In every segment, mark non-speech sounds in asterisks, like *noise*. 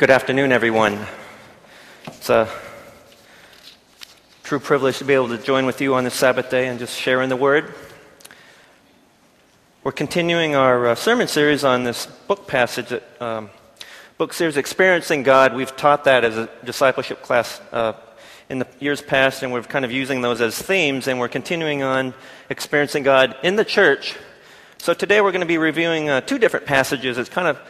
Good afternoon, everyone. It's a true privilege to be able to join with you on this Sabbath day and just share in the Word. We're continuing our uh, sermon series on this book passage, um, book series, Experiencing God. We've taught that as a discipleship class uh, in the years past, and we're kind of using those as themes, and we're continuing on experiencing God in the church. So today we're going to be reviewing uh, two different passages. It's kind of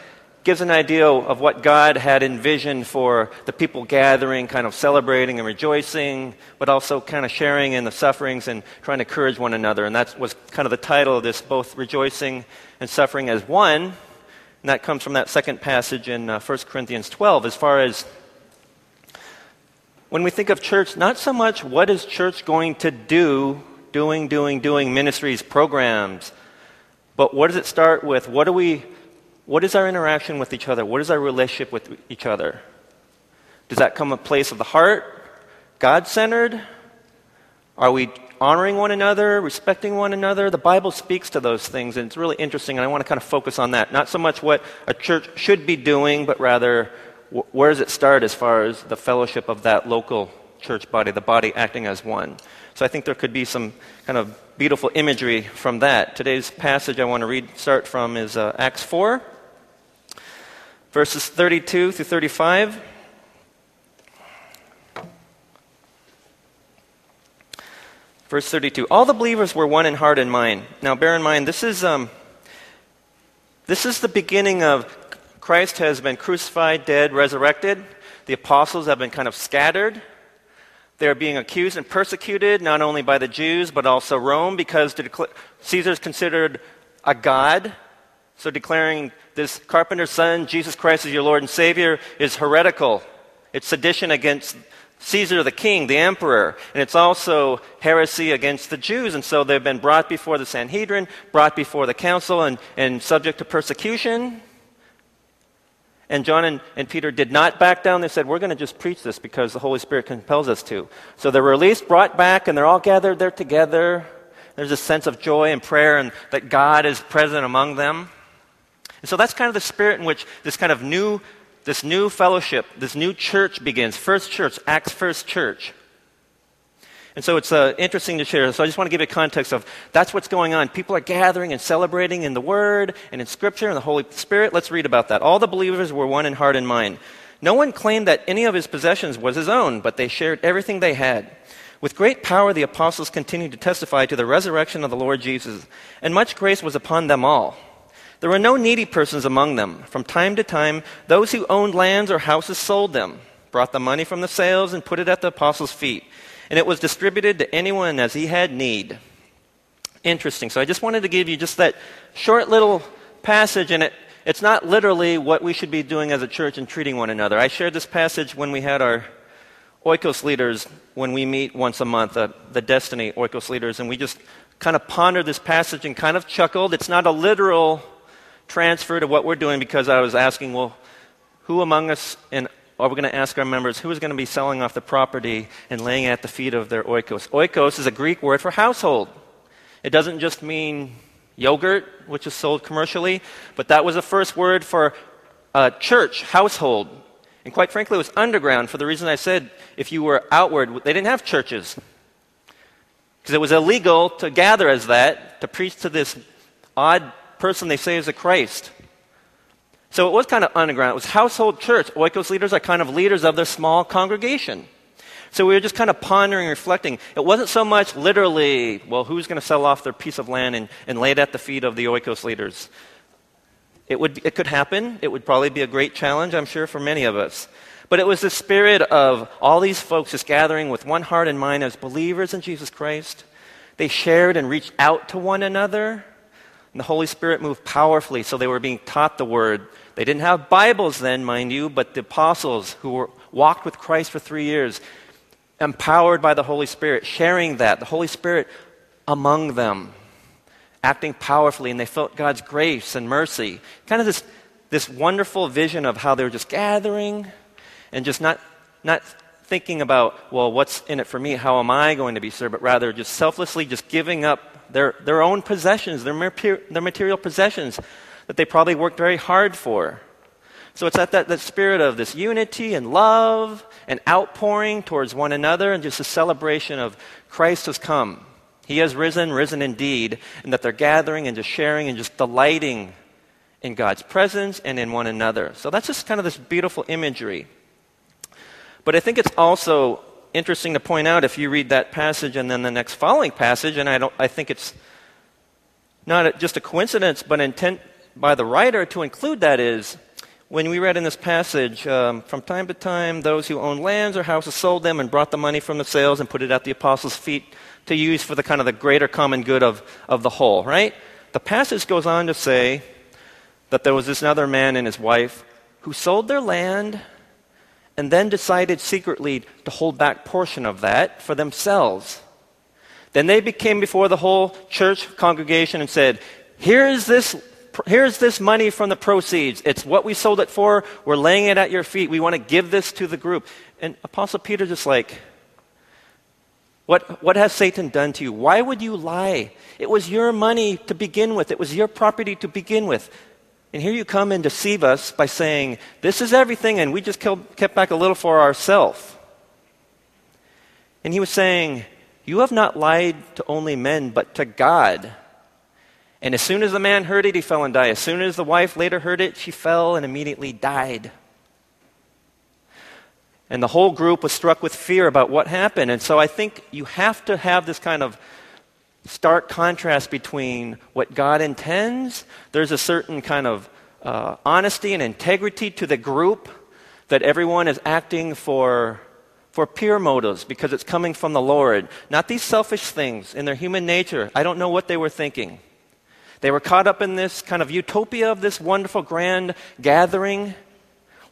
gives an idea of what God had envisioned for the people gathering, kind of celebrating and rejoicing, but also kind of sharing in the sufferings and trying to encourage one another. And that was kind of the title of this, both rejoicing and suffering as one. And that comes from that second passage in uh, 1 Corinthians 12, as far as when we think of church, not so much what is church going to do, doing, doing, doing ministries, programs, but what does it start with? What do we what is our interaction with each other? What is our relationship with each other? Does that come a place of the heart? God centered? Are we honoring one another, respecting one another? The Bible speaks to those things, and it's really interesting, and I want to kind of focus on that. Not so much what a church should be doing, but rather where does it start as far as the fellowship of that local church body, the body acting as one? So I think there could be some kind of beautiful imagery from that. Today's passage I want to read, start from, is uh, Acts 4 verses 32 through 35. Verse 32 All the believers were one in heart and mind. Now, bear in mind, this is, um, this is the beginning of Christ has been crucified, dead, resurrected. The apostles have been kind of scattered. They're being accused and persecuted, not only by the Jews, but also Rome, because Caesar is considered a god. So declaring this carpenter's son, Jesus Christ, as your Lord and Savior, is heretical. It's sedition against Caesar the king, the emperor. And it's also heresy against the Jews. And so they've been brought before the Sanhedrin, brought before the council, and, and subject to persecution. And John and, and Peter did not back down. They said, We're going to just preach this because the Holy Spirit compels us to. So they're released, brought back, and they're all gathered there together. There's a sense of joy and prayer and that God is present among them. And so that's kind of the spirit in which this kind of new, this new fellowship, this new church begins. First church, Acts First Church. And so it's uh, interesting to share. So I just want to give you context of that's what's going on. People are gathering and celebrating in the Word and in Scripture and the Holy Spirit. Let's read about that. All the believers were one in heart and mind. No one claimed that any of his possessions was his own, but they shared everything they had. With great power, the apostles continued to testify to the resurrection of the Lord Jesus, and much grace was upon them all. There were no needy persons among them. From time to time, those who owned lands or houses sold them, brought the money from the sales, and put it at the apostles' feet. And it was distributed to anyone as he had need. Interesting. So I just wanted to give you just that short little passage, and it, it's not literally what we should be doing as a church and treating one another. I shared this passage when we had our Oikos leaders, when we meet once a month, uh, the Destiny Oikos leaders, and we just kind of pondered this passage and kind of chuckled. It's not a literal transfer to what we're doing because I was asking, well, who among us and are we going to ask our members who is going to be selling off the property and laying at the feet of their oikos? Oikos is a Greek word for household. It doesn't just mean yogurt, which is sold commercially, but that was the first word for a church, household. And quite frankly, it was underground for the reason I said if you were outward, they didn't have churches. Because it was illegal to gather as that, to preach to this odd person they say is a Christ. So it was kind of underground. It was household church. Oikos leaders are kind of leaders of their small congregation. So we were just kind of pondering, reflecting. It wasn't so much literally, well, who's going to sell off their piece of land and, and lay it at the feet of the Oikos leaders? It, would, it could happen. It would probably be a great challenge, I'm sure, for many of us. But it was the spirit of all these folks just gathering with one heart and mind as believers in Jesus Christ. They shared and reached out to one another. And the Holy Spirit moved powerfully, so they were being taught the word. They didn't have Bibles then, mind you, but the apostles who were, walked with Christ for three years, empowered by the Holy Spirit, sharing that, the Holy Spirit among them, acting powerfully, and they felt God's grace and mercy. Kind of this, this wonderful vision of how they were just gathering and just not, not thinking about, well, what's in it for me? How am I going to be served? But rather just selflessly just giving up their, their own possessions, their, their material possessions that they probably worked very hard for. So it's at that, that spirit of this unity and love and outpouring towards one another and just a celebration of Christ has come. He has risen, risen indeed, and that they're gathering and just sharing and just delighting in God's presence and in one another. So that's just kind of this beautiful imagery. But I think it's also interesting to point out if you read that passage and then the next following passage, and I, don't, I think it's not just a coincidence, but intent by the writer to include that is when we read in this passage, um, from time to time, those who owned lands or houses sold them and brought the money from the sales and put it at the apostles' feet to use for the kind of the greater common good of, of the whole, right? The passage goes on to say that there was this other man and his wife who sold their land and then decided secretly to hold back portion of that for themselves. Then they became before the whole church congregation and said, Here is this here's this money from the proceeds. It's what we sold it for. We're laying it at your feet. We want to give this to the group. And Apostle Peter just like, what, what has Satan done to you? Why would you lie? It was your money to begin with. It was your property to begin with. And here you come and deceive us by saying, this is everything, and we just kept back a little for ourselves. And he was saying, you have not lied to only men, but to God. And as soon as the man heard it, he fell and died. As soon as the wife later heard it, she fell and immediately died. And the whole group was struck with fear about what happened. And so I think you have to have this kind of stark contrast between what God intends. There's a certain kind of uh, honesty and integrity to the group that everyone is acting for for pure motives because it's coming from the Lord, not these selfish things in their human nature. I don't know what they were thinking. They were caught up in this kind of utopia of this wonderful grand gathering.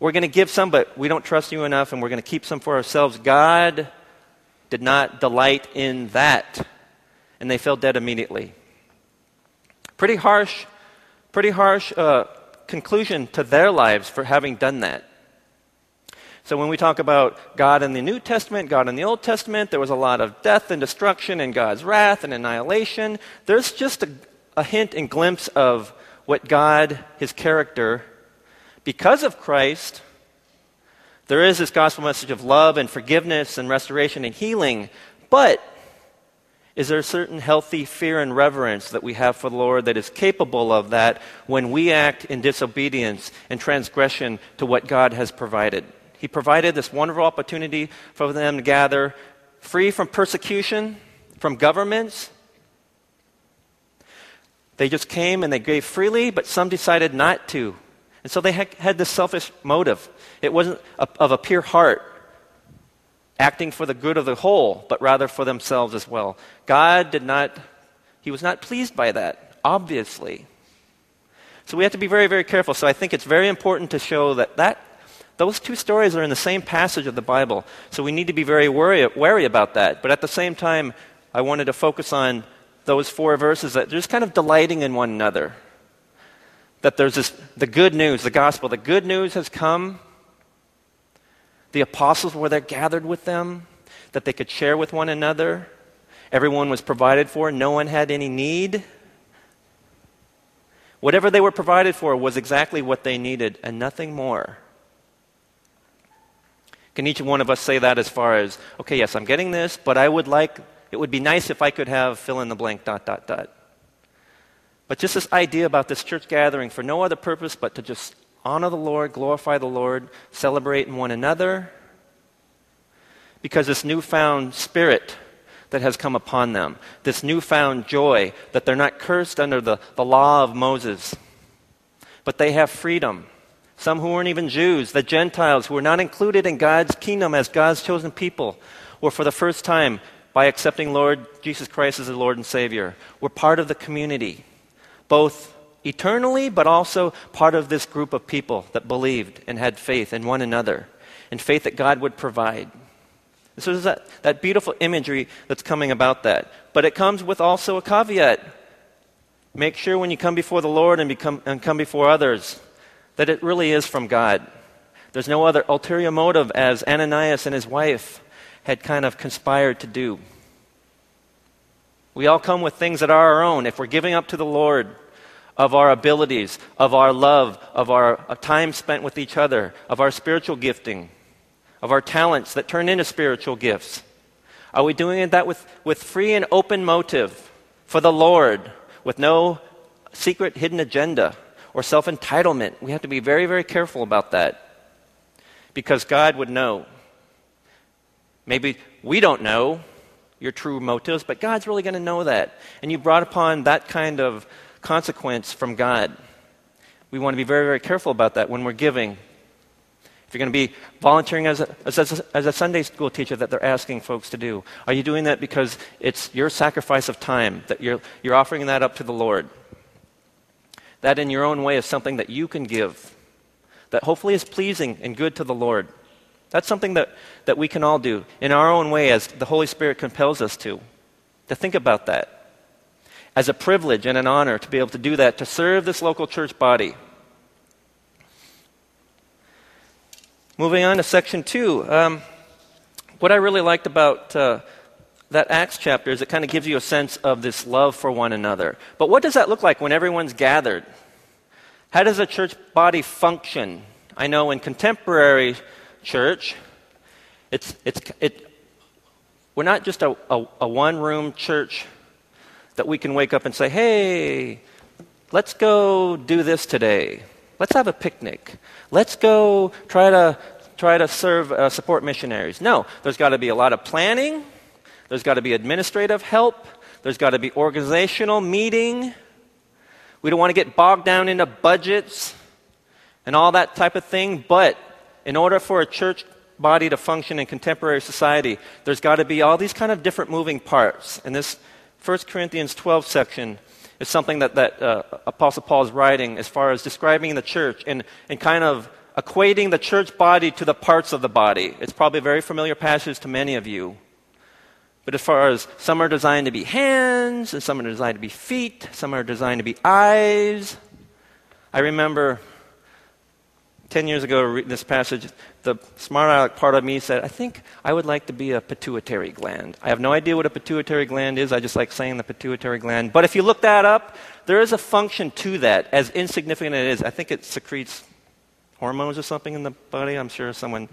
We're going to give some, but we don't trust you enough, and we're going to keep some for ourselves. God did not delight in that, and they fell dead immediately. Pretty harsh, pretty harsh uh, conclusion to their lives for having done that. So when we talk about God in the New Testament, God in the Old Testament, there was a lot of death and destruction and God's wrath and annihilation. There's just a, a hint and glimpse of what God, his character, because of Christ, there is this gospel message of love and forgiveness and restoration and healing, but is there a certain healthy fear and reverence that we have for the Lord that is capable of that when we act in disobedience and transgression to what God has provided? He provided this wonderful opportunity for them to gather free from persecution, from governments, they just came and they gave freely, but some decided not to. And so they had, this selfish motive. It wasn't of a pure heart, acting for the good of the whole, but rather for themselves as well. God did not, He was not pleased by that, obviously. So we have to be very, very careful. So I think it's very important to show that, that those two stories are in the same passage of the Bible. So we need to be very wary, wary about that. But at the same time, I wanted to focus on those four verses that they're just kind of delighting in one another. That there's this, the good news, the gospel, the good news has come. The apostles were there gathered with them, that they could share with one another. Everyone was provided for, no one had any need. Whatever they were provided for was exactly what they needed and nothing more. Can each one of us say that as far as, okay, yes, I'm getting this, but I would like it would be nice if I could have fill in the blank, dot, dot, dot. But just this idea about this church gathering for no other purpose but to just honor the Lord, glorify the Lord, celebrate in one another. Because this newfound spirit that has come upon them, this newfound joy that they're not cursed under the, the law of Moses, but they have freedom. Some who weren't even Jews, the Gentiles who were not included in God's kingdom as God's chosen people, were for the first time by accepting Lord Jesus Christ as the Lord and Savior. We're part of the community, both eternally, but also part of this group of people that believed and had faith in one another, and faith that God would provide. This is that, that beautiful imagery that's coming about that. But it comes with also a caveat. Make sure when you come before the Lord and, become, and come before others that it really is from God. There's no other ulterior motive as Ananias and his wife had kind of conspired to do. We all come with things that are our own. If we're giving up to the Lord, of our abilities, of our love, of our uh, time spent with each other, of our spiritual gifting, of our talents that turn into spiritual gifts? Are we doing that with, with free and open motive for the Lord, with no secret hidden agenda or self entitlement? We have to be very, very careful about that because God would know. Maybe we don't know your true motives, but God's really going to know that. And you brought upon that kind of consequence from God. We want to be very, very careful about that when we're giving. If you're going to be volunteering as a, as, a, as a Sunday school teacher that they're asking folks to do, are you doing that because it's your sacrifice of time, that you're, you're offering that up to the Lord? That in your own way is something that you can give, that hopefully is pleasing and good to the Lord. That's something that, that we can all do in our own way as the Holy Spirit compels us to. To think about that as a privilege and an honor to be able to do that, to serve this local church body. Moving on to section two. Um, what I really liked about uh, that Acts chapter is it kind of gives you a sense of this love for one another. But what does that look like when everyone's gathered? How does a church body function? I know in contemporary church, it's, it's, it, we're not just a, a, a one room church that we can wake up and say, hey, let's go do this today. Let's have a picnic. Let's go try to, try to serve, uh, support missionaries. No, there's got to be a lot of planning. There's got to be administrative help. There's got to be organizational meeting. We don't want to get bogged down into budgets and all that type of thing. But in order for a church body to function in contemporary society, there's got to be all these kind of different moving parts. And this 1 Corinthians 12 section is something that, that uh, Apostle Paul is writing as far as describing the church and, and kind of equating the church body to the parts of the body. It's probably a very familiar passage to many of you. But as far as some are designed to be hands, and some are designed to be feet, some are designed to be eyes. I remember 10 years ago, reading this passage, the smart aleck part of me said, I think I would like to be a pituitary gland. I have no idea what a pituitary gland is. I just like saying the pituitary gland. But if you look that up, there is a function to that, as insignificant as it is. I think it secretes hormones or something in the body. I'm sure someone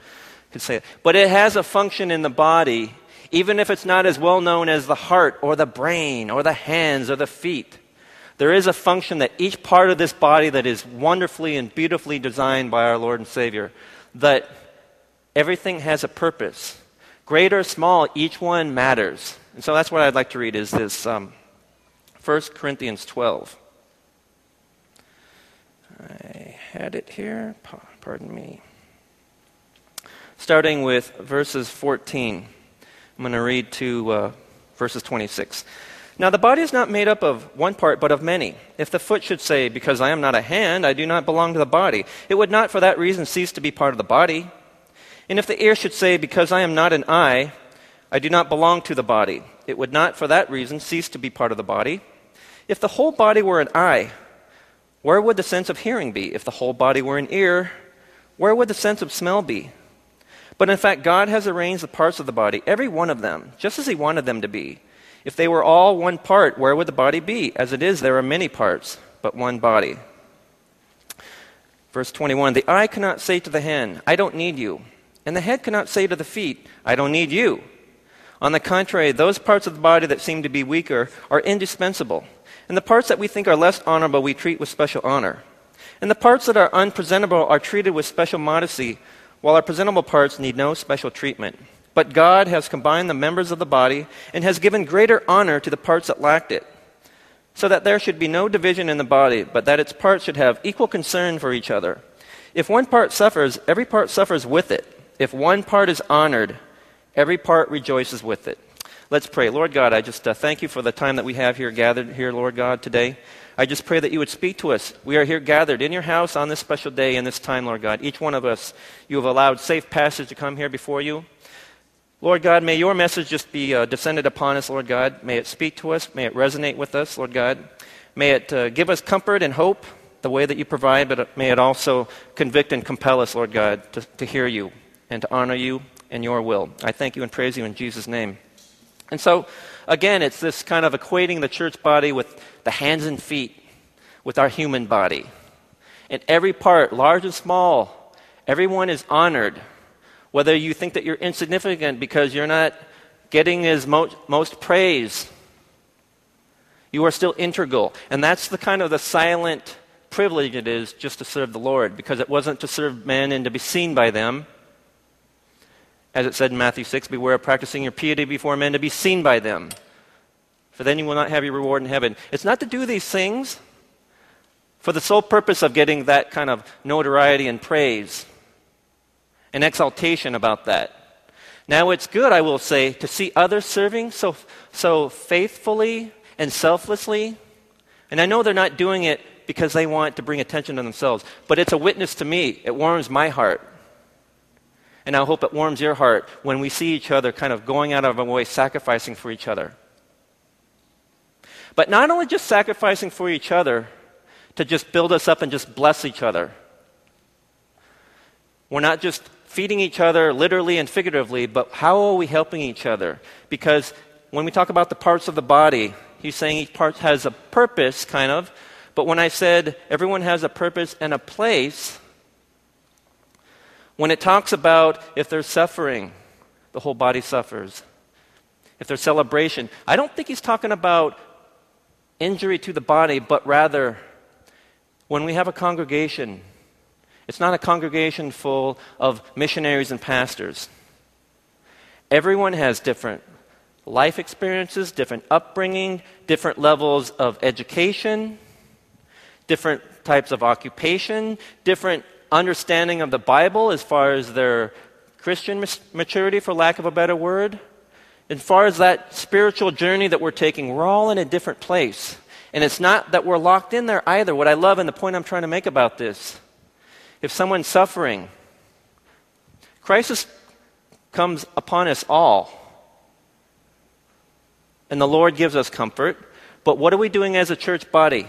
could say it. But it has a function in the body, even if it's not as well known as the heart or the brain or the hands or the feet. There is a function that each part of this body that is wonderfully and beautifully designed by our Lord and Savior, that everything has a purpose. Great or small, each one matters. And so that's what I'd like to read is this um, 1 Corinthians 12. I had it here. Pardon me. Starting with verses 14. I'm going to read to uh, verses 26. Now, the body is not made up of one part, but of many. If the foot should say, Because I am not a hand, I do not belong to the body, it would not for that reason cease to be part of the body. And if the ear should say, Because I am not an eye, I do not belong to the body, it would not for that reason cease to be part of the body. If the whole body were an eye, where would the sense of hearing be? If the whole body were an ear, where would the sense of smell be? But in fact, God has arranged the parts of the body, every one of them, just as He wanted them to be. If they were all one part, where would the body be? As it is, there are many parts, but one body. Verse 21 The eye cannot say to the hand, I don't need you. And the head cannot say to the feet, I don't need you. On the contrary, those parts of the body that seem to be weaker are indispensable. And the parts that we think are less honorable, we treat with special honor. And the parts that are unpresentable are treated with special modesty, while our presentable parts need no special treatment. But God has combined the members of the body and has given greater honor to the parts that lacked it, so that there should be no division in the body, but that its parts should have equal concern for each other. If one part suffers, every part suffers with it. If one part is honored, every part rejoices with it. Let's pray. Lord God, I just uh, thank you for the time that we have here gathered here, Lord God, today. I just pray that you would speak to us. We are here gathered in your house on this special day and this time, Lord God. Each one of us, you have allowed safe passage to come here before you. Lord God, may your message just be uh, descended upon us, Lord God. May it speak to us. May it resonate with us, Lord God. May it uh, give us comfort and hope the way that you provide, but may it also convict and compel us, Lord God, to, to hear you and to honor you and your will. I thank you and praise you in Jesus' name. And so, again, it's this kind of equating the church body with the hands and feet, with our human body. And every part, large and small, everyone is honored. Whether you think that you're insignificant because you're not getting as mo- most praise, you are still integral. And that's the kind of the silent privilege it is just to serve the Lord, because it wasn't to serve men and to be seen by them. As it said in Matthew 6, beware of practicing your piety before men to be seen by them, for then you will not have your reward in heaven. It's not to do these things for the sole purpose of getting that kind of notoriety and praise and exaltation about that. Now, it's good, I will say, to see others serving so, so faithfully and selflessly. And I know they're not doing it because they want to bring attention to themselves, but it's a witness to me. It warms my heart. And I hope it warms your heart when we see each other kind of going out of our way, sacrificing for each other. But not only just sacrificing for each other, to just build us up and just bless each other. We're not just feeding each other literally and figuratively, but how are we helping each other? Because when we talk about the parts of the body, he's saying each part has a purpose, kind of. But when I said everyone has a purpose and a place, when it talks about if there's suffering, the whole body suffers. If there's celebration, I don't think he's talking about injury to the body, but rather when we have a congregation, it's not a congregation full of missionaries and pastors. Everyone has different life experiences, different upbringing, different levels of education, different types of occupation, different understanding of the Bible as far as their Christian maturity, for lack of a better word. As far as that spiritual journey that we're taking, we're all in a different place. And it's not that we're locked in there either. What I love and the point I'm trying to make about this if someone's suffering, crisis comes upon us all. And the Lord gives us comfort. But what are we doing as a church body?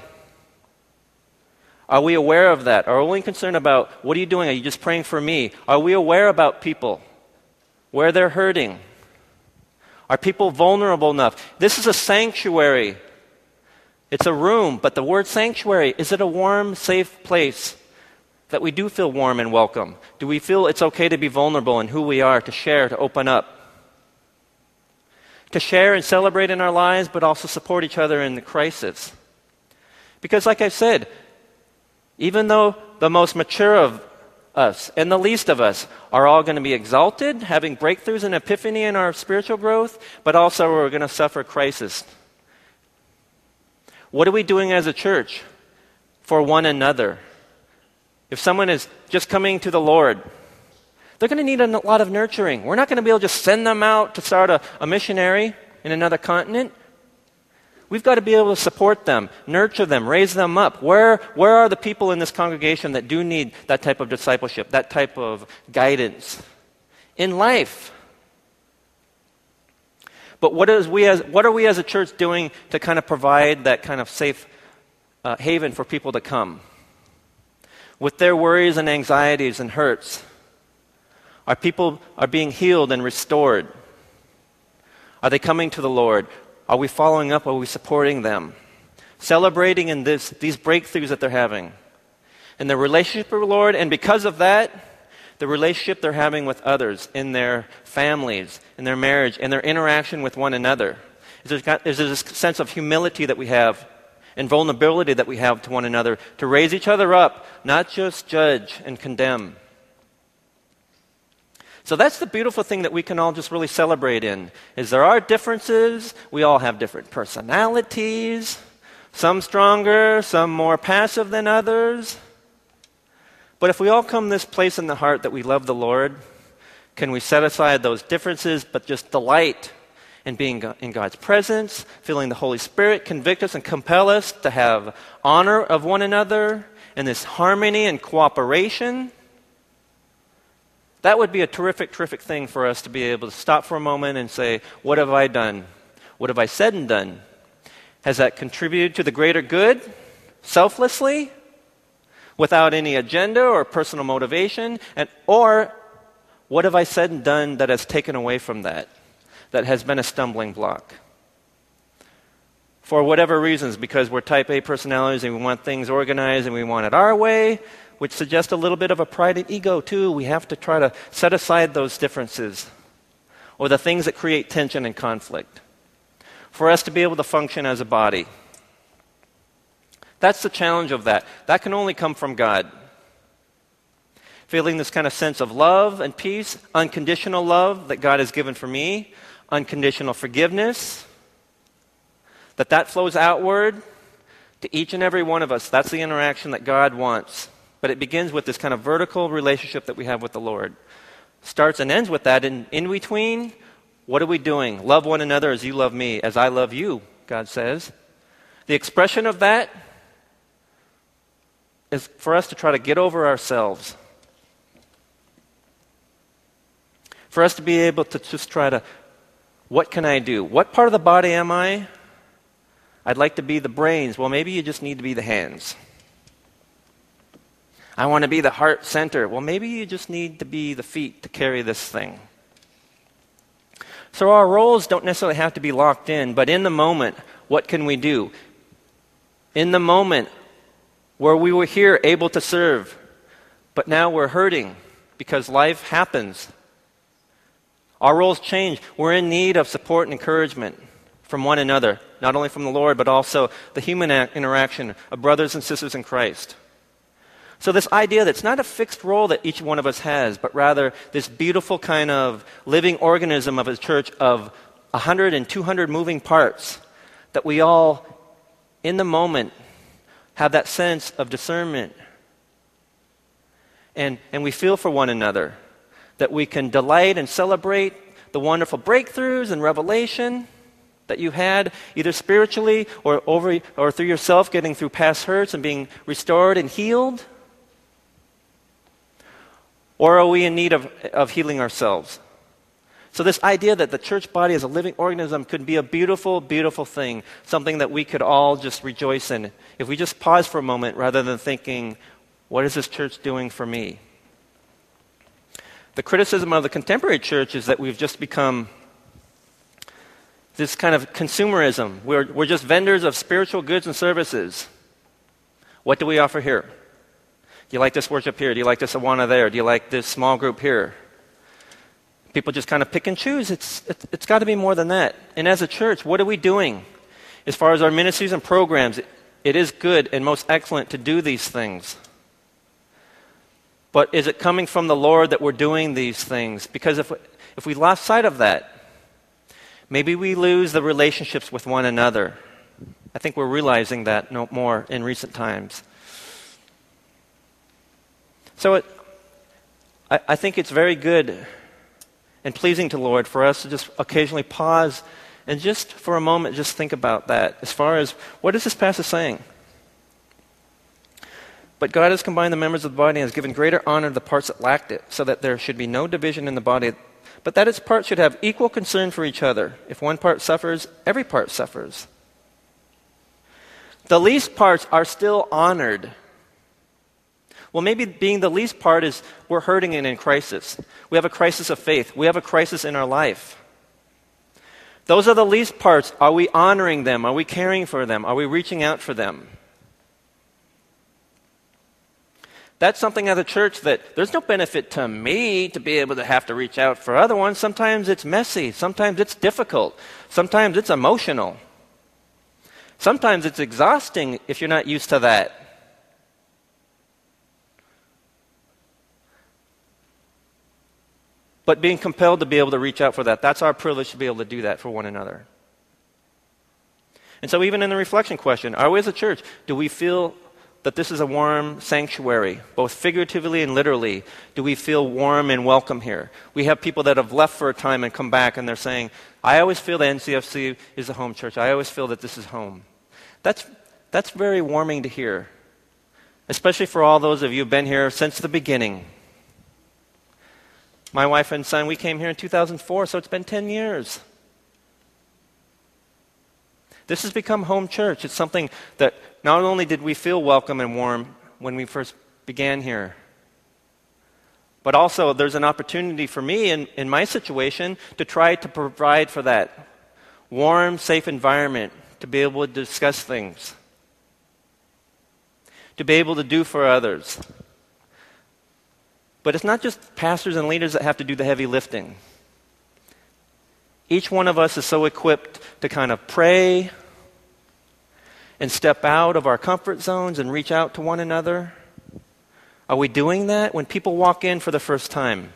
Are we aware of that? Are we only concerned about what are you doing? Are you just praying for me? Are we aware about people? Where they're hurting? Are people vulnerable enough? This is a sanctuary it's a room, but the word sanctuary, is it a warm, safe place that we do feel warm and welcome? Do we feel it's okay to be vulnerable in who we are, to share, to open up? To share and celebrate in our lives, but also support each other in the crisis. Because, like I said, even though the most mature of us and the least of us are all going to be exalted, having breakthroughs and epiphany in our spiritual growth, but also we're going to suffer crisis what are we doing as a church for one another? If someone is just coming to the Lord, they're going to need a lot of nurturing. We're not going to be able to just send them out to start a, a missionary in another continent. We've got to be able to support them, nurture them, raise them up. Where, where are the people in this congregation that do need that type of discipleship, that type of guidance in life? But what, is we as, what are we as a church doing to kind of provide that kind of safe uh, haven for people to come? With their worries and anxieties and hurts, our people are being healed and restored. Are they coming to the Lord? Are we following up? Are we supporting them? Celebrating in this, these breakthroughs that they're having. In their relationship with the Lord, and because of that, the relationship they're having with others in their families, in their marriage, in their interaction with one another. Is there this sense of humility that we have and vulnerability that we have to one another to raise each other up, not just judge and condemn. So that's the beautiful thing that we can all just really celebrate in is there are differences, we all have different personalities, some stronger, some more passive than others. But if we all come this place in the heart that we love the Lord, can we set aside those differences but just delight in being in God's presence, feeling the Holy Spirit convict us and compel us to have honor of one another and this harmony and cooperation? That would be a terrific, terrific thing for us to be able to stop for a moment and say, What have I done? What have I said and done? Has that contributed to the greater good selflessly? without any agenda or personal motivation? And, or what have I said and done that has taken away from that, that has been a stumbling block? for whatever reasons, because we're type A personalities and we want things organized and we want it our way, which suggests a little bit of a pride and ego, too. We have to try to set aside those differences or the things that create tension and conflict for us to be able to function as a body. That's the challenge of that. That can only come from God. Feeling this kind of sense of love and peace, unconditional love that God has given for me, unconditional forgiveness, that that flows outward to each and every one of us. That's the interaction that God wants. But it begins with this kind of vertical relationship that we have with the Lord. Starts and ends with that. And in between, what are we doing? Love one another as you love me, as I love you, God says. The expression of that is for us to try to get over ourselves. For us to be able to just try to, what can I do? What part of the body am I? I'd like to be the brains. Well, maybe you just need to be the hands. I want to be the heart center. Well, maybe you just need to be the feet to carry this thing. So our roles don't necessarily have to be locked in, but in the moment, what can we do? In the moment where we were here able to serve, but now we're hurting because life happens. Our roles change. We're in need of support and encouragement from one another, not only from the Lord, but also the human interaction of brothers and sisters in Christ. So, this idea that it's not a fixed role that each one of us has, but rather this beautiful kind of living organism of a church of 100 and 200 moving parts, that we all, in the moment, have that sense of discernment. And, and we feel for one another, that we can delight and celebrate the wonderful breakthroughs and revelation that you had, either spiritually or, over, or through yourself, getting through past hurts and being restored and healed. Or are we in need of, of healing ourselves? So, this idea that the church body as a living organism could be a beautiful, beautiful thing, something that we could all just rejoice in, if we just pause for a moment rather than thinking, what is this church doing for me? The criticism of the contemporary church is that we've just become this kind of consumerism. We're, we're just vendors of spiritual goods and services. What do we offer here? Do you like this worship here? Do you like this Awana there? Do you like this small group here? People just kind of pick and choose. It's, it's, it's got to be more than that. And as a church, what are we doing? As far as our ministries and programs, it, it is good and most excellent to do these things. But is it coming from the Lord that we're doing these things? Because if, if we lost sight of that, maybe we lose the relationships with one another. I think we're realizing that no more in recent times. So it, I, I think it's very good and pleasing to Lord for us to just occasionally pause and just for a moment just think about that as far as what is this passage saying? But God has combined the members of the body and has given greater honor to the parts that lacked it, so that there should be no division in the body, but that its parts should have equal concern for each other. If one part suffers, every part suffers. The least parts are still honored well, maybe being the least part is we're hurting and in crisis. We have a crisis of faith. We have a crisis in our life. Those are the least parts. Are we honoring them? Are we caring for them? Are we reaching out for them? That's something as a church that there's no benefit to me to be able to have to reach out for other ones. Sometimes it's messy. Sometimes it's difficult. Sometimes it's emotional. Sometimes it's exhausting if you're not used to that. But being compelled to be able to reach out for that, that's our privilege to be able to do that for one another. And so, even in the reflection question, are we as a church, do we feel that this is a warm sanctuary, both figuratively and literally? Do we feel warm and welcome here? We have people that have left for a time and come back, and they're saying, I always feel that NCFC is a home church. I always feel that this is home. That's, that's very warming to hear, especially for all those of you who've been here since the beginning. My wife and son, we came here in 2004, so it's been 10 years. This has become home church. It's something that not only did we feel welcome and warm when we first began here, but also there's an opportunity for me in, in my situation to try to provide for that warm, safe environment to be able to discuss things, to be able to do for others. But it's not just pastors and leaders that have to do the heavy lifting. Each one of us is so equipped to kind of pray and step out of our comfort zones and reach out to one another. Are we doing that when people walk in for the first time?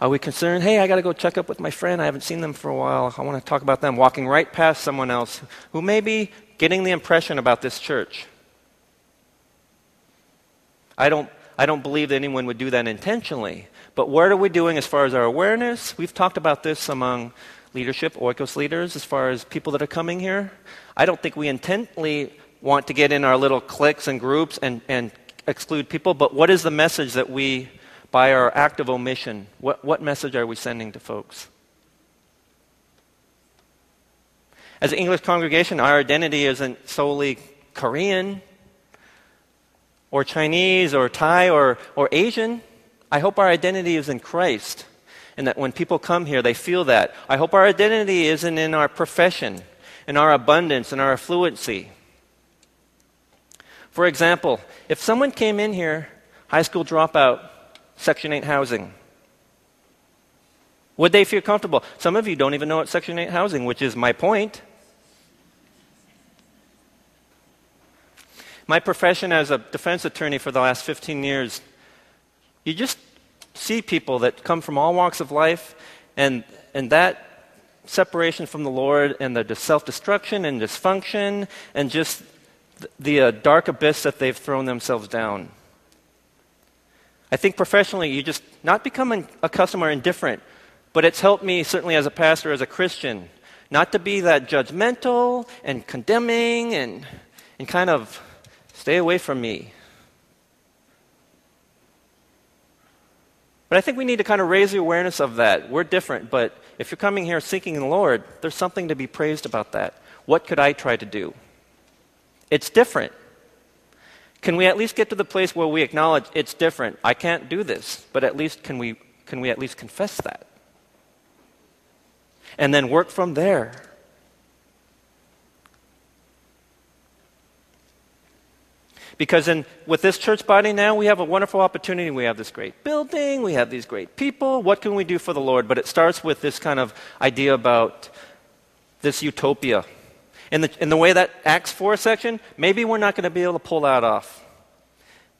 Are we concerned, hey, I got to go check up with my friend. I haven't seen them for a while. I want to talk about them. Walking right past someone else who may be getting the impression about this church. I don't, I don't believe that anyone would do that intentionally. But what are we doing as far as our awareness? We've talked about this among leadership, Oikos leaders, as far as people that are coming here. I don't think we intently want to get in our little cliques and groups and, and exclude people, but what is the message that we by our act of omission, what, what message are we sending to folks? As an English congregation, our identity isn't solely Korean or Chinese or Thai or, or Asian. I hope our identity is in Christ and that when people come here, they feel that. I hope our identity isn't in our profession, in our abundance, in our affluency. For example, if someone came in here, high school dropout, Section 8 housing? Would they feel comfortable? Some of you don't even know what Section 8 housing, which is my point. My profession as a defense attorney for the last 15 years, you just see people that come from all walks of life, and, and that separation from the Lord and the self destruction and dysfunction and just the, uh, dark abyss that they've thrown themselves down. I think professionally, you just not become a customer indifferent, but it's helped me, certainly as a pastor, as a Christian, not to be that judgmental and condemning and, and kind of stay away from me. But I think we need to kind of raise the awareness of that. We're different, but if you're coming here seeking the Lord, there's something to be praised about that. What could I try to do? It's different. Can we at least get to the place where we acknowledge it's different? I can't do this, but at least can we, can we at least confess that? And then work from there. Because in, with this church body now, we have a wonderful opportunity. We have this great building, we have these great people. What can we do for the Lord? But it starts with this kind of idea about this utopia in the, in the way that Acts 4 section, maybe we're not going to be able to pull that off.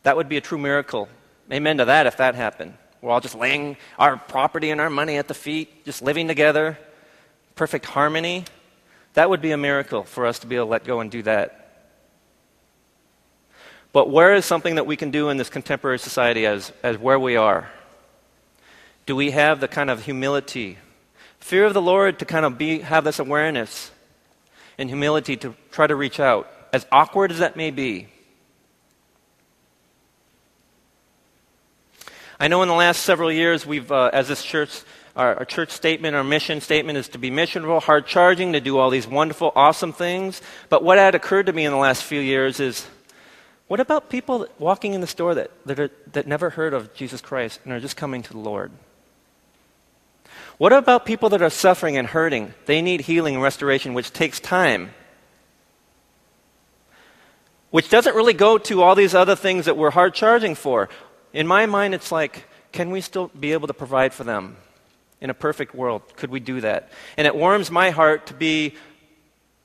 That would be a true miracle. Amen to that if that happened. We're all just laying our property and our money at the feet, just living together, perfect harmony. That would be a miracle for us to be able to let go and do that. But where is something that we can do in this contemporary society as, as where we are? Do we have the kind of humility, fear of the Lord to kind of be, have this awareness and humility to try to reach out, as awkward as that may be. I know in the last several years, we've, uh, as this church, our, our, church statement, our mission statement is to be missional, hard charging, to do all these wonderful, awesome things. But what had occurred to me in the last few years is what about people walking in the store that, that, are, that never heard of Jesus Christ and are just coming to the Lord? What about people that are suffering and hurting? They need healing and restoration, which takes time. Which doesn't really go to all these other things that we're hard charging for. In my mind, it's like, can we still be able to provide for them? In a perfect world, could we do that? And it warms my heart to be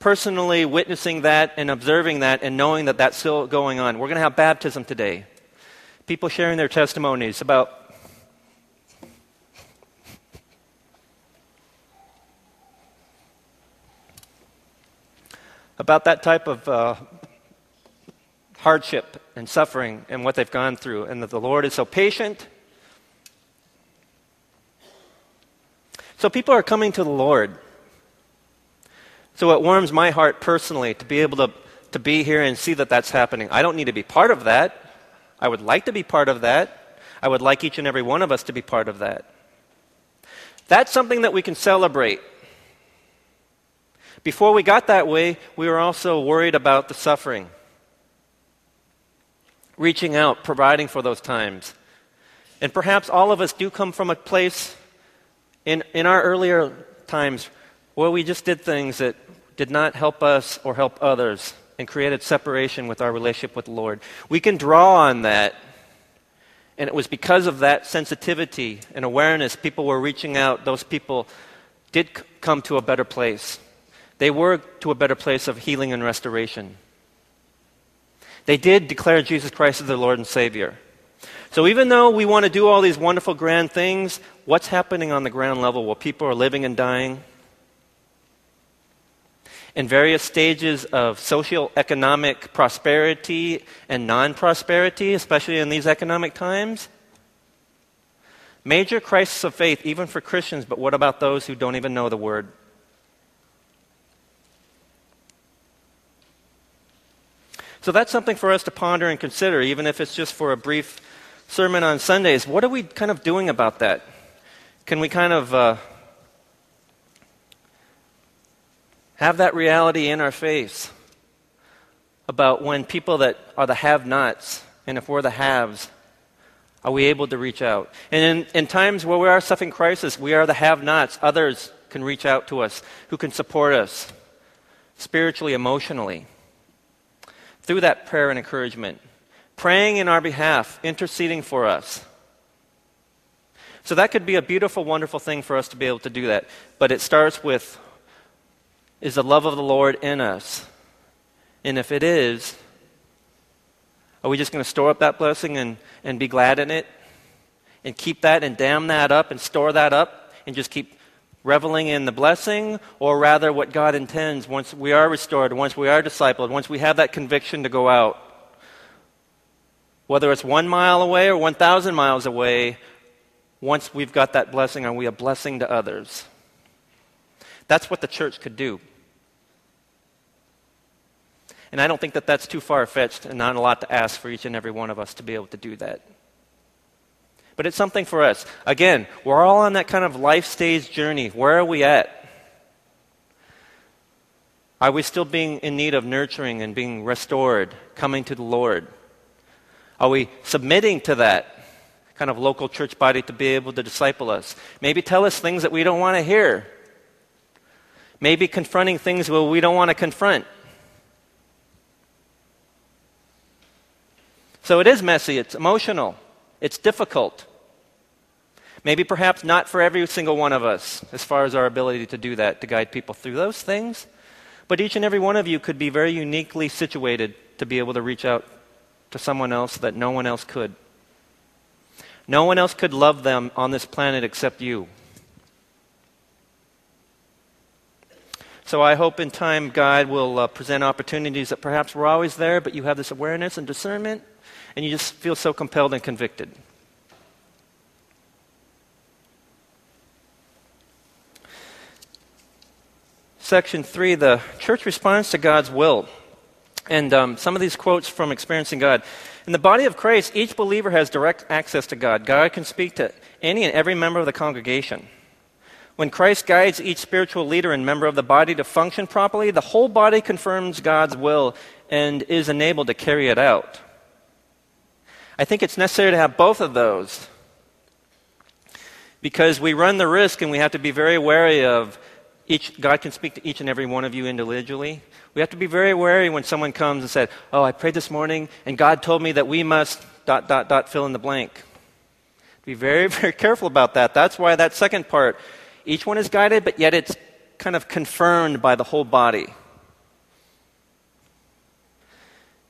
personally witnessing that and observing that and knowing that that's still going on. We're going to have baptism today. People sharing their testimonies about about that type of uh, hardship and suffering and what they've gone through, and that the Lord is so patient. So people are coming to the Lord. So it warms my heart personally to be able to, to be here and see that that's happening. I don't need to be part of that. I would like to be part of that. I would like each and every one of us to be part of that. That's something that we can celebrate. Before we got that way, we were also worried about the suffering. Reaching out, providing for those times. And perhaps all of us do come from a place in, in our earlier times where we just did things that did not help us or help others and created separation with our relationship with the Lord. We can draw on that. And it was because of that sensitivity and awareness, people were reaching out. Those people did c- come to a better place. They were to a better place of healing and restoration. They did declare Jesus Christ as their Lord and Savior. So even though we want to do all these wonderful, grand things, what's happening on the ground level while people are living and dying? In various stages of social economic prosperity and non prosperity, especially in these economic times? Major crisis of faith, even for Christians, but what about those who don't even know the word? So that's something for us to ponder and consider, even if it's just for a brief sermon on Sundays. What are we kind of doing about that? Can we kind of uh, have that reality in our face about when people that are the have nots, and if we're the haves, are we able to reach out? And in, in times where we are suffering crisis, we are the have nots. Others can reach out to us who can support us spiritually, emotionally through that prayer and encouragement, praying in our behalf, interceding for us. So that could be a beautiful, wonderful thing for us to be able to do that. But it starts with is the love of the Lord in us? And if it is, are we just going to store up that blessing and, and be glad in it? And keep that and dam that up and store that up and just keep reveling in the blessing, or rather what God intends once we are restored, once we are discipled, once we have that conviction to go out. Whether it's one mile away or 1,000 miles away, once we've got that blessing, are we a blessing to others? That's what the church could do. And I don't think that that's too far fetched and not a lot to ask for each and every one of us to be able to do that but it's something for us. Again, we're all on that kind of life stage journey. Where are we at? Are we still being in need of nurturing and being restored, coming to the Lord? Are we submitting to that kind of local church body to be able to disciple us? Maybe tell us things that we don't want to hear. Maybe confronting things where we don't want to confront. So it is messy, it's emotional, it's difficult. Maybe perhaps not for every single one of us, as far as our ability to do that, to guide people through those things. But each and every one of you could be very uniquely situated to be able to reach out to someone else that no one else could. No one else could love them on this planet except you. So I hope in time God will uh, present opportunities that perhaps were always there, but you have this awareness and discernment, and you just feel so compelled and convicted. section three, the church responds to God's will. And um, some of these quotes from Experiencing God. In the body of Christ, each believer has direct access to God. God can speak to any and every member of the congregation. When Christ guides each spiritual leader and member of the body to function properly, the whole body confirms God's will and is enabled to carry it out. I think it's necessary to have both of those because we run the risk and we have to be very wary of each, God can speak to each and every one of you individually. We have to be very wary when someone comes and said, "Oh, I prayed this morning, and God told me that we must dot dot dot fill in the blank." Be very *laughs* very careful about that. That's why that second part, each one is guided, but yet it's kind of confirmed by the whole body.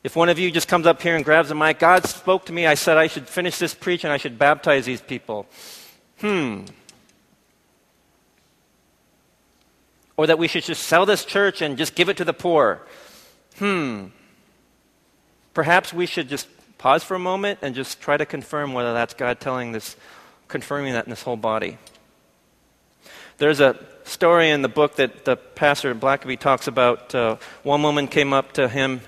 If one of you just comes up here and grabs a mic, God spoke to me. I said I should finish this preach and I should baptize these people. Hmm. Or that we should just sell this church and just give it to the poor. Hmm. Perhaps we should just pause for a moment and just try to confirm whether that's God telling this, confirming that in this whole body. There's a story in the book that the pastor Blackaby talks about. Uh, one woman came up to him,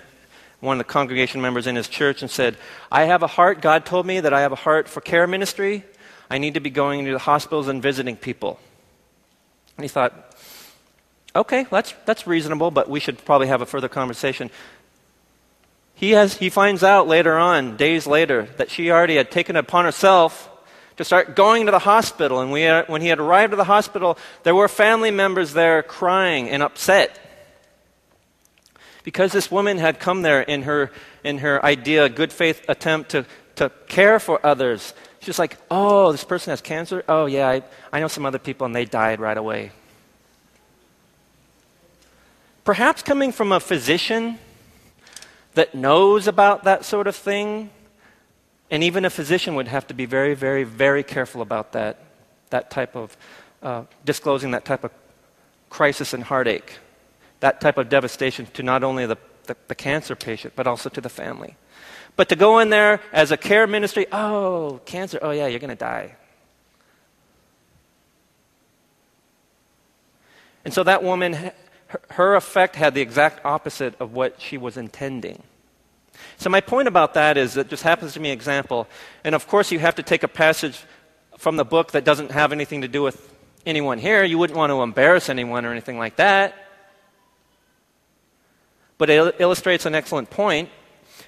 one of the congregation members in his church, and said, I have a heart, God told me that I have a heart for care ministry. I need to be going to the hospitals and visiting people. And he thought, Okay, that's, that's reasonable, but we should probably have a further conversation. He, has, he finds out later on, days later, that she already had taken upon herself to start going to the hospital. And we, when he had arrived at the hospital, there were family members there crying and upset Because this woman had come there in her, in her idea, good faith attempt to, to care for others, She was like, oh, this person has cancer? Oh, yeah, I, I know some other people and they died right away. Perhaps coming from a physician that knows about that sort of thing, and even a physician would have to be very, very, very careful about that, that type of uh, disclosing that type of crisis and heartache, that type of devastation to not only the, the, the cancer patient, but also to the family. But to go in there as a care ministry, oh, cancer, oh yeah, you're going to die. And so that woman, her effect had the exact opposite of what she was intending. So, my point about that is it just happens to be an example. And of course, you have to take a passage from the book that doesn't have anything to do with anyone here. You wouldn't want to embarrass anyone or anything like that. But it illustrates an excellent point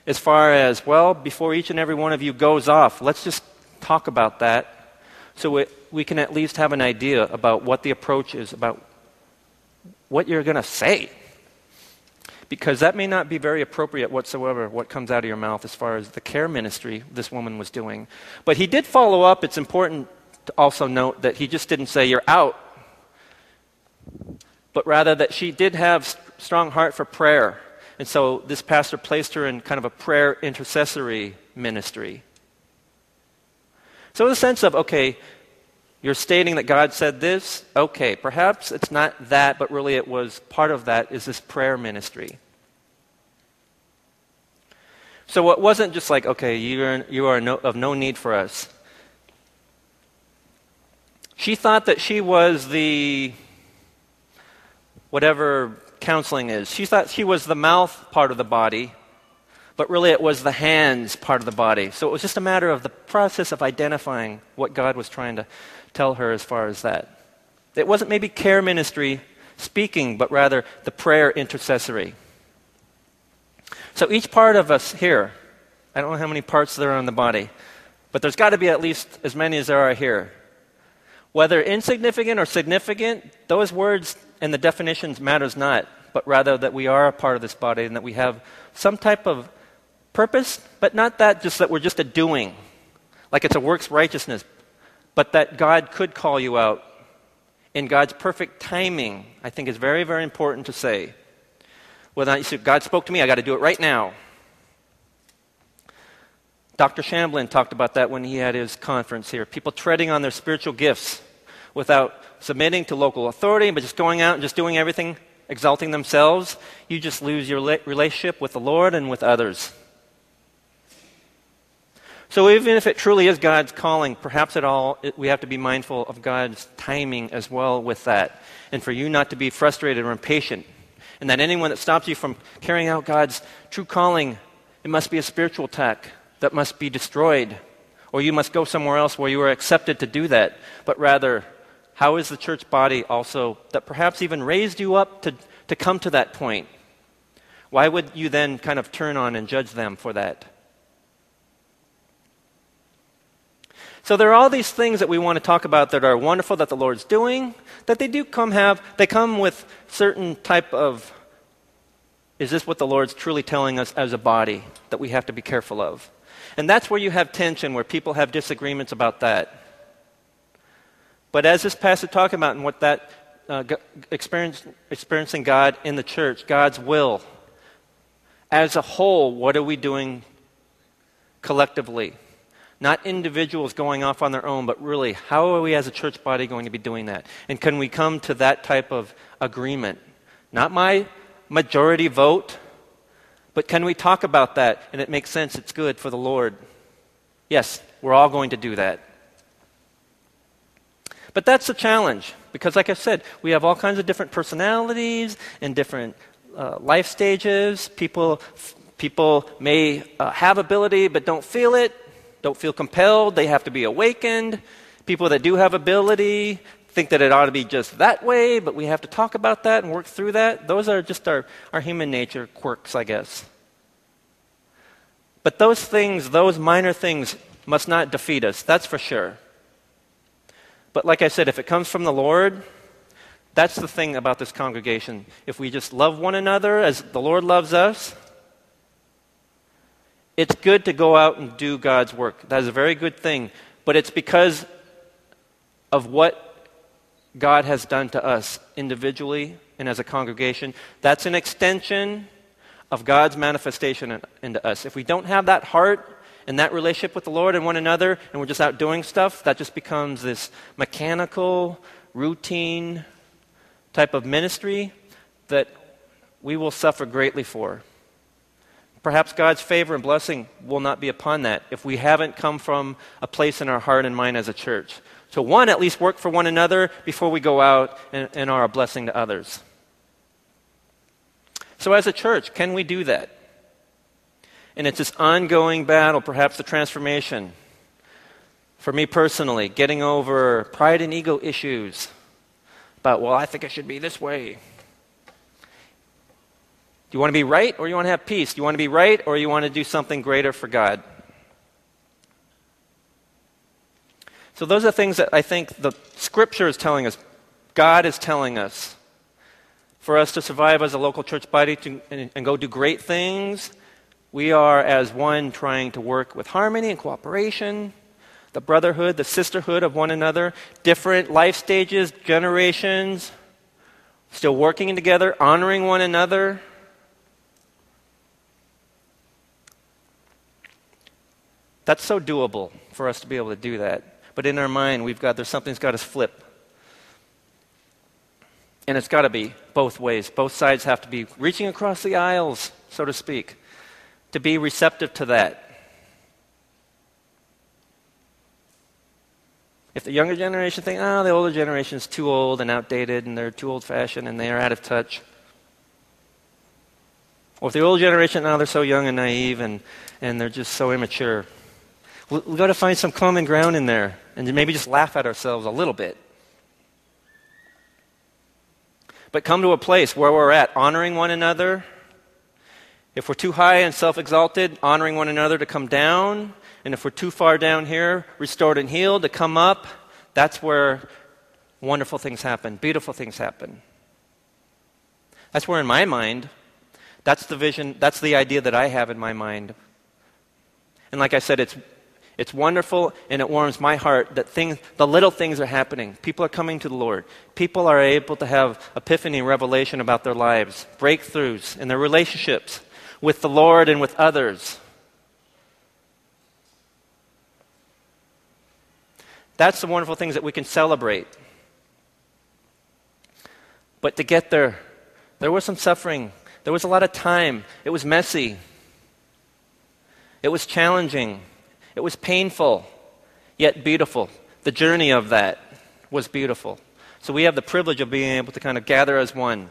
as far as, well, before each and every one of you goes off, let's just talk about that so we can at least have an idea about what the approach is, about what you're going to say. Because that may not be very appropriate whatsoever, what comes out of your mouth as far as the care ministry this woman was doing. But he did follow up. It's important to also note that he just didn't say, You're out, but rather that she did have strong heart for prayer. And so this pastor placed her in kind of a prayer intercessory ministry. So, in the sense of, okay, you're stating that God said this, okay, perhaps it's not that, but really it was part of that is this prayer ministry. So it wasn't just like, okay, you are, you are no, of no need for us. She thought that she was the whatever counseling is. She thought she was the mouth part of the body, but really it was the hands part of the body. So it was just a matter of the process of identifying what God was trying to tell her as far as that. It wasn't maybe care ministry speaking, but rather the prayer intercessory. So each part of us here, I don't know how many parts there are in the body, but there's got to be at least as many as there are here. Whether insignificant or significant, those words and the definitions matters not, but rather that we are a part of this body and that we have some type of purpose, but not that just that we're just a doing, like it's a works righteousness, but that God could call you out in God's perfect timing, I think is very, very important to say. Whether well, God spoke to me, I got to do it right now. Dr. Shamblin talked about that when he had his conference here. People treading on their spiritual gifts without submitting to local authority, but just going out and just doing everything, exalting themselves, you just lose your relationship with the Lord and with others. So even if it truly is God's calling, perhaps at all it, we have to be mindful of God's timing as well with that, and for you not to be frustrated or impatient, and that anyone that stops you from carrying out God's true calling, it must be a spiritual attack that must be destroyed, or you must go somewhere else where you are accepted to do that, but rather how is the church body also that perhaps even raised you up to, to come to that point? Why would you then kind of turn on and judge them for that? So there are all these things that we want to talk about that are wonderful that the Lord's doing, that they do come have, they come with certain type of is this what the Lord's truly telling us as a body that we have to be careful of? And that's where you have tension, where people have disagreements about that. But as this passage talking about and what that uh, experience, experiencing God in the church, God's will, as a whole, what are we doing collectively? Not individuals going off on their own, but really, how are we as a church body going to be doing that? And can we come to that type of agreement? Not my majority vote, but can we talk about that and it makes sense, it's good for the Lord? Yes, we're all going to do that. But that's the challenge because, like I said, we have all kinds of different personalities and different uh, life stages. People, people may uh, have ability but don't feel it, don't feel compelled. They have to be awakened. People that do have ability think that it ought to be just that way, but we have to talk about that and work through that. Those are just our, our human nature quirks, I guess. But those things, those minor things, must not defeat us, that's for sure. But like I said, if it comes from the Lord, That's the thing about this congregation. If we just love one another as the Lord loves us, it's good to go out and do God's work. That is a very good thing. But it's because of what God has done to us individually and as a congregation. That's an extension of God's manifestation into us. If we don't have that heart and that relationship with the Lord and one another, and we're just out doing stuff, that just becomes this mechanical, routine type of ministry that we will suffer greatly for. Perhaps God's favor and blessing will not be upon that if we haven't come from a place in our heart and mind as a church. So, one, at least work for one another before we go out and, and are a blessing to others. So, as a church, can we do that? And it's this ongoing battle, perhaps the transformation. For me personally, getting over pride and ego issues about, well, I think it should be this way. You want to be right or you want to have peace? Do you want to be right or you want to do something greater for God? So, those are things that I think the scripture is telling us, God is telling us. For us to survive as a local church body to, and, and go do great things, we are as one trying to work with harmony and cooperation, the brotherhood, the sisterhood of one another, different life stages, generations, still working together, honoring one another. That's so doable for us to be able to do that. But in our mind, we've got there's something's got to flip. And it's got to be both ways. Both sides have to be reaching across the aisles, so to speak, to be receptive to that. If the younger generation think, oh, the older generation is too old and outdated and they're too old fashioned and they are out of touch. Or if the older generation, now oh, they're so young and naive and, and they're just so immature. We've got to find some common ground in there and maybe just laugh at ourselves a little bit. But come to a place where we're at, honoring one another. If we're too high and self exalted, honoring one another to come down. And if we're too far down here, restored and healed, to come up. That's where wonderful things happen, beautiful things happen. That's where, in my mind, that's the vision, that's the idea that I have in my mind. And like I said, it's it's wonderful and it warms my heart that things, the little things are happening. People are coming to the Lord. People are able to have epiphany and revelation about their lives, breakthroughs in their relationships with the Lord and with others. That's the wonderful things that we can celebrate. But to get there, there was some suffering. There was a lot of time. It was messy. It was challenging. It was painful, yet beautiful. The journey of that was beautiful. So we have the privilege of being able to kind of gather as one.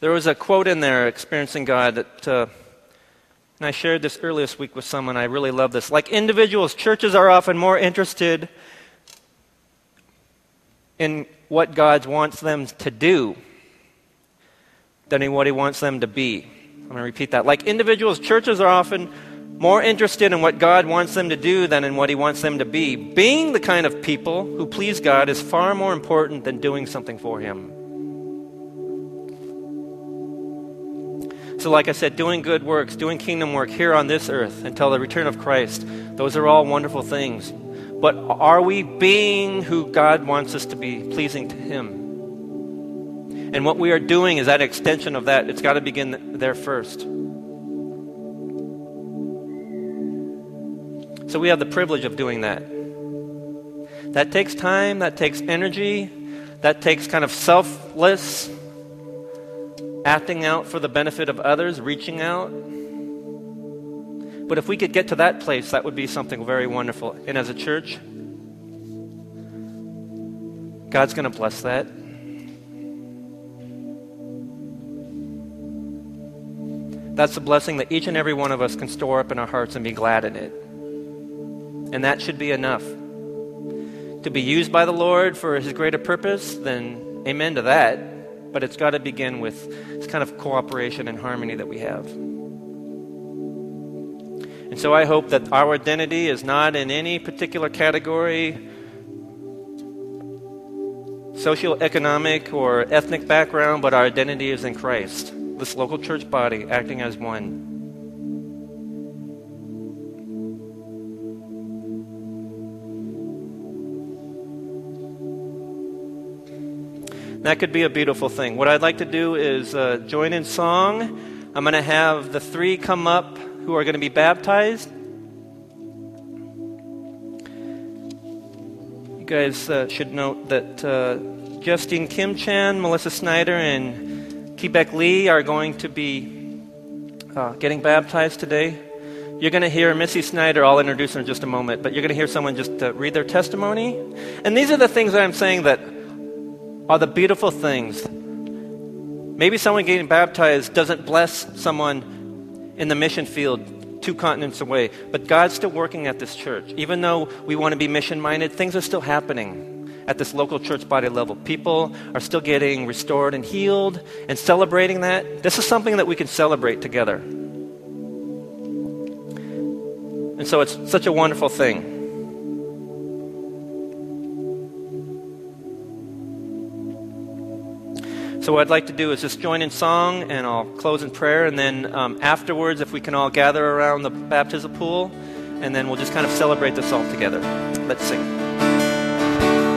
There was a quote in there, Experiencing God, that, uh, and I shared this earlier this week with someone. I really love this. Like individuals, churches are often more interested in what God wants them to do than in what He wants them to be. I'm going to repeat that. Like individuals, churches are often more interested in what God wants them to do than in what He wants them to be. Being the kind of people who please God is far more important than doing something for Him. So, like I said, doing good works, doing kingdom work here on this earth until the return of Christ, those are all wonderful things. But are we being who God wants us to be, pleasing to Him? And what we are doing is that extension of that. It's got to begin there first. So we have the privilege of doing that. That takes time, that takes energy, that takes kind of selfless acting out for the benefit of others, reaching out. But if we could get to that place, that would be something very wonderful. And as a church, God's going to bless that. That's a blessing that each and every one of us can store up in our hearts and be glad in it. And that should be enough. To be used by the Lord for his greater purpose, then amen to that. But it's got to begin with this kind of cooperation and harmony that we have. And so I hope that our identity is not in any particular category socioeconomic or ethnic background, but our identity is in Christ. This local church body acting as one. That could be a beautiful thing. What I'd like to do is uh, join in song. I'm going to have the three come up who are going to be baptized. You guys uh, should note that uh, Justine Kim Chan, Melissa Snyder, and Quebec Lee are going to be uh, getting baptized today. You're going to hear Missy Snyder, I'll introduce her in just a moment, but you're going to hear someone just uh, read their testimony. And these are the things that I'm saying that are the beautiful things. Maybe someone getting baptized doesn't bless someone in the mission field two continents away, but God's still working at this church. Even though we want to be mission minded, things are still happening at this local church body level. People are still getting restored and healed and celebrating that. This is something that we can celebrate together. And so it's such a wonderful thing. So, what I'd like to do is just join in song and I'll close in prayer. And then um, afterwards, if we can all gather around the baptism pool, and then we'll just kind of celebrate this all together. Let's sing.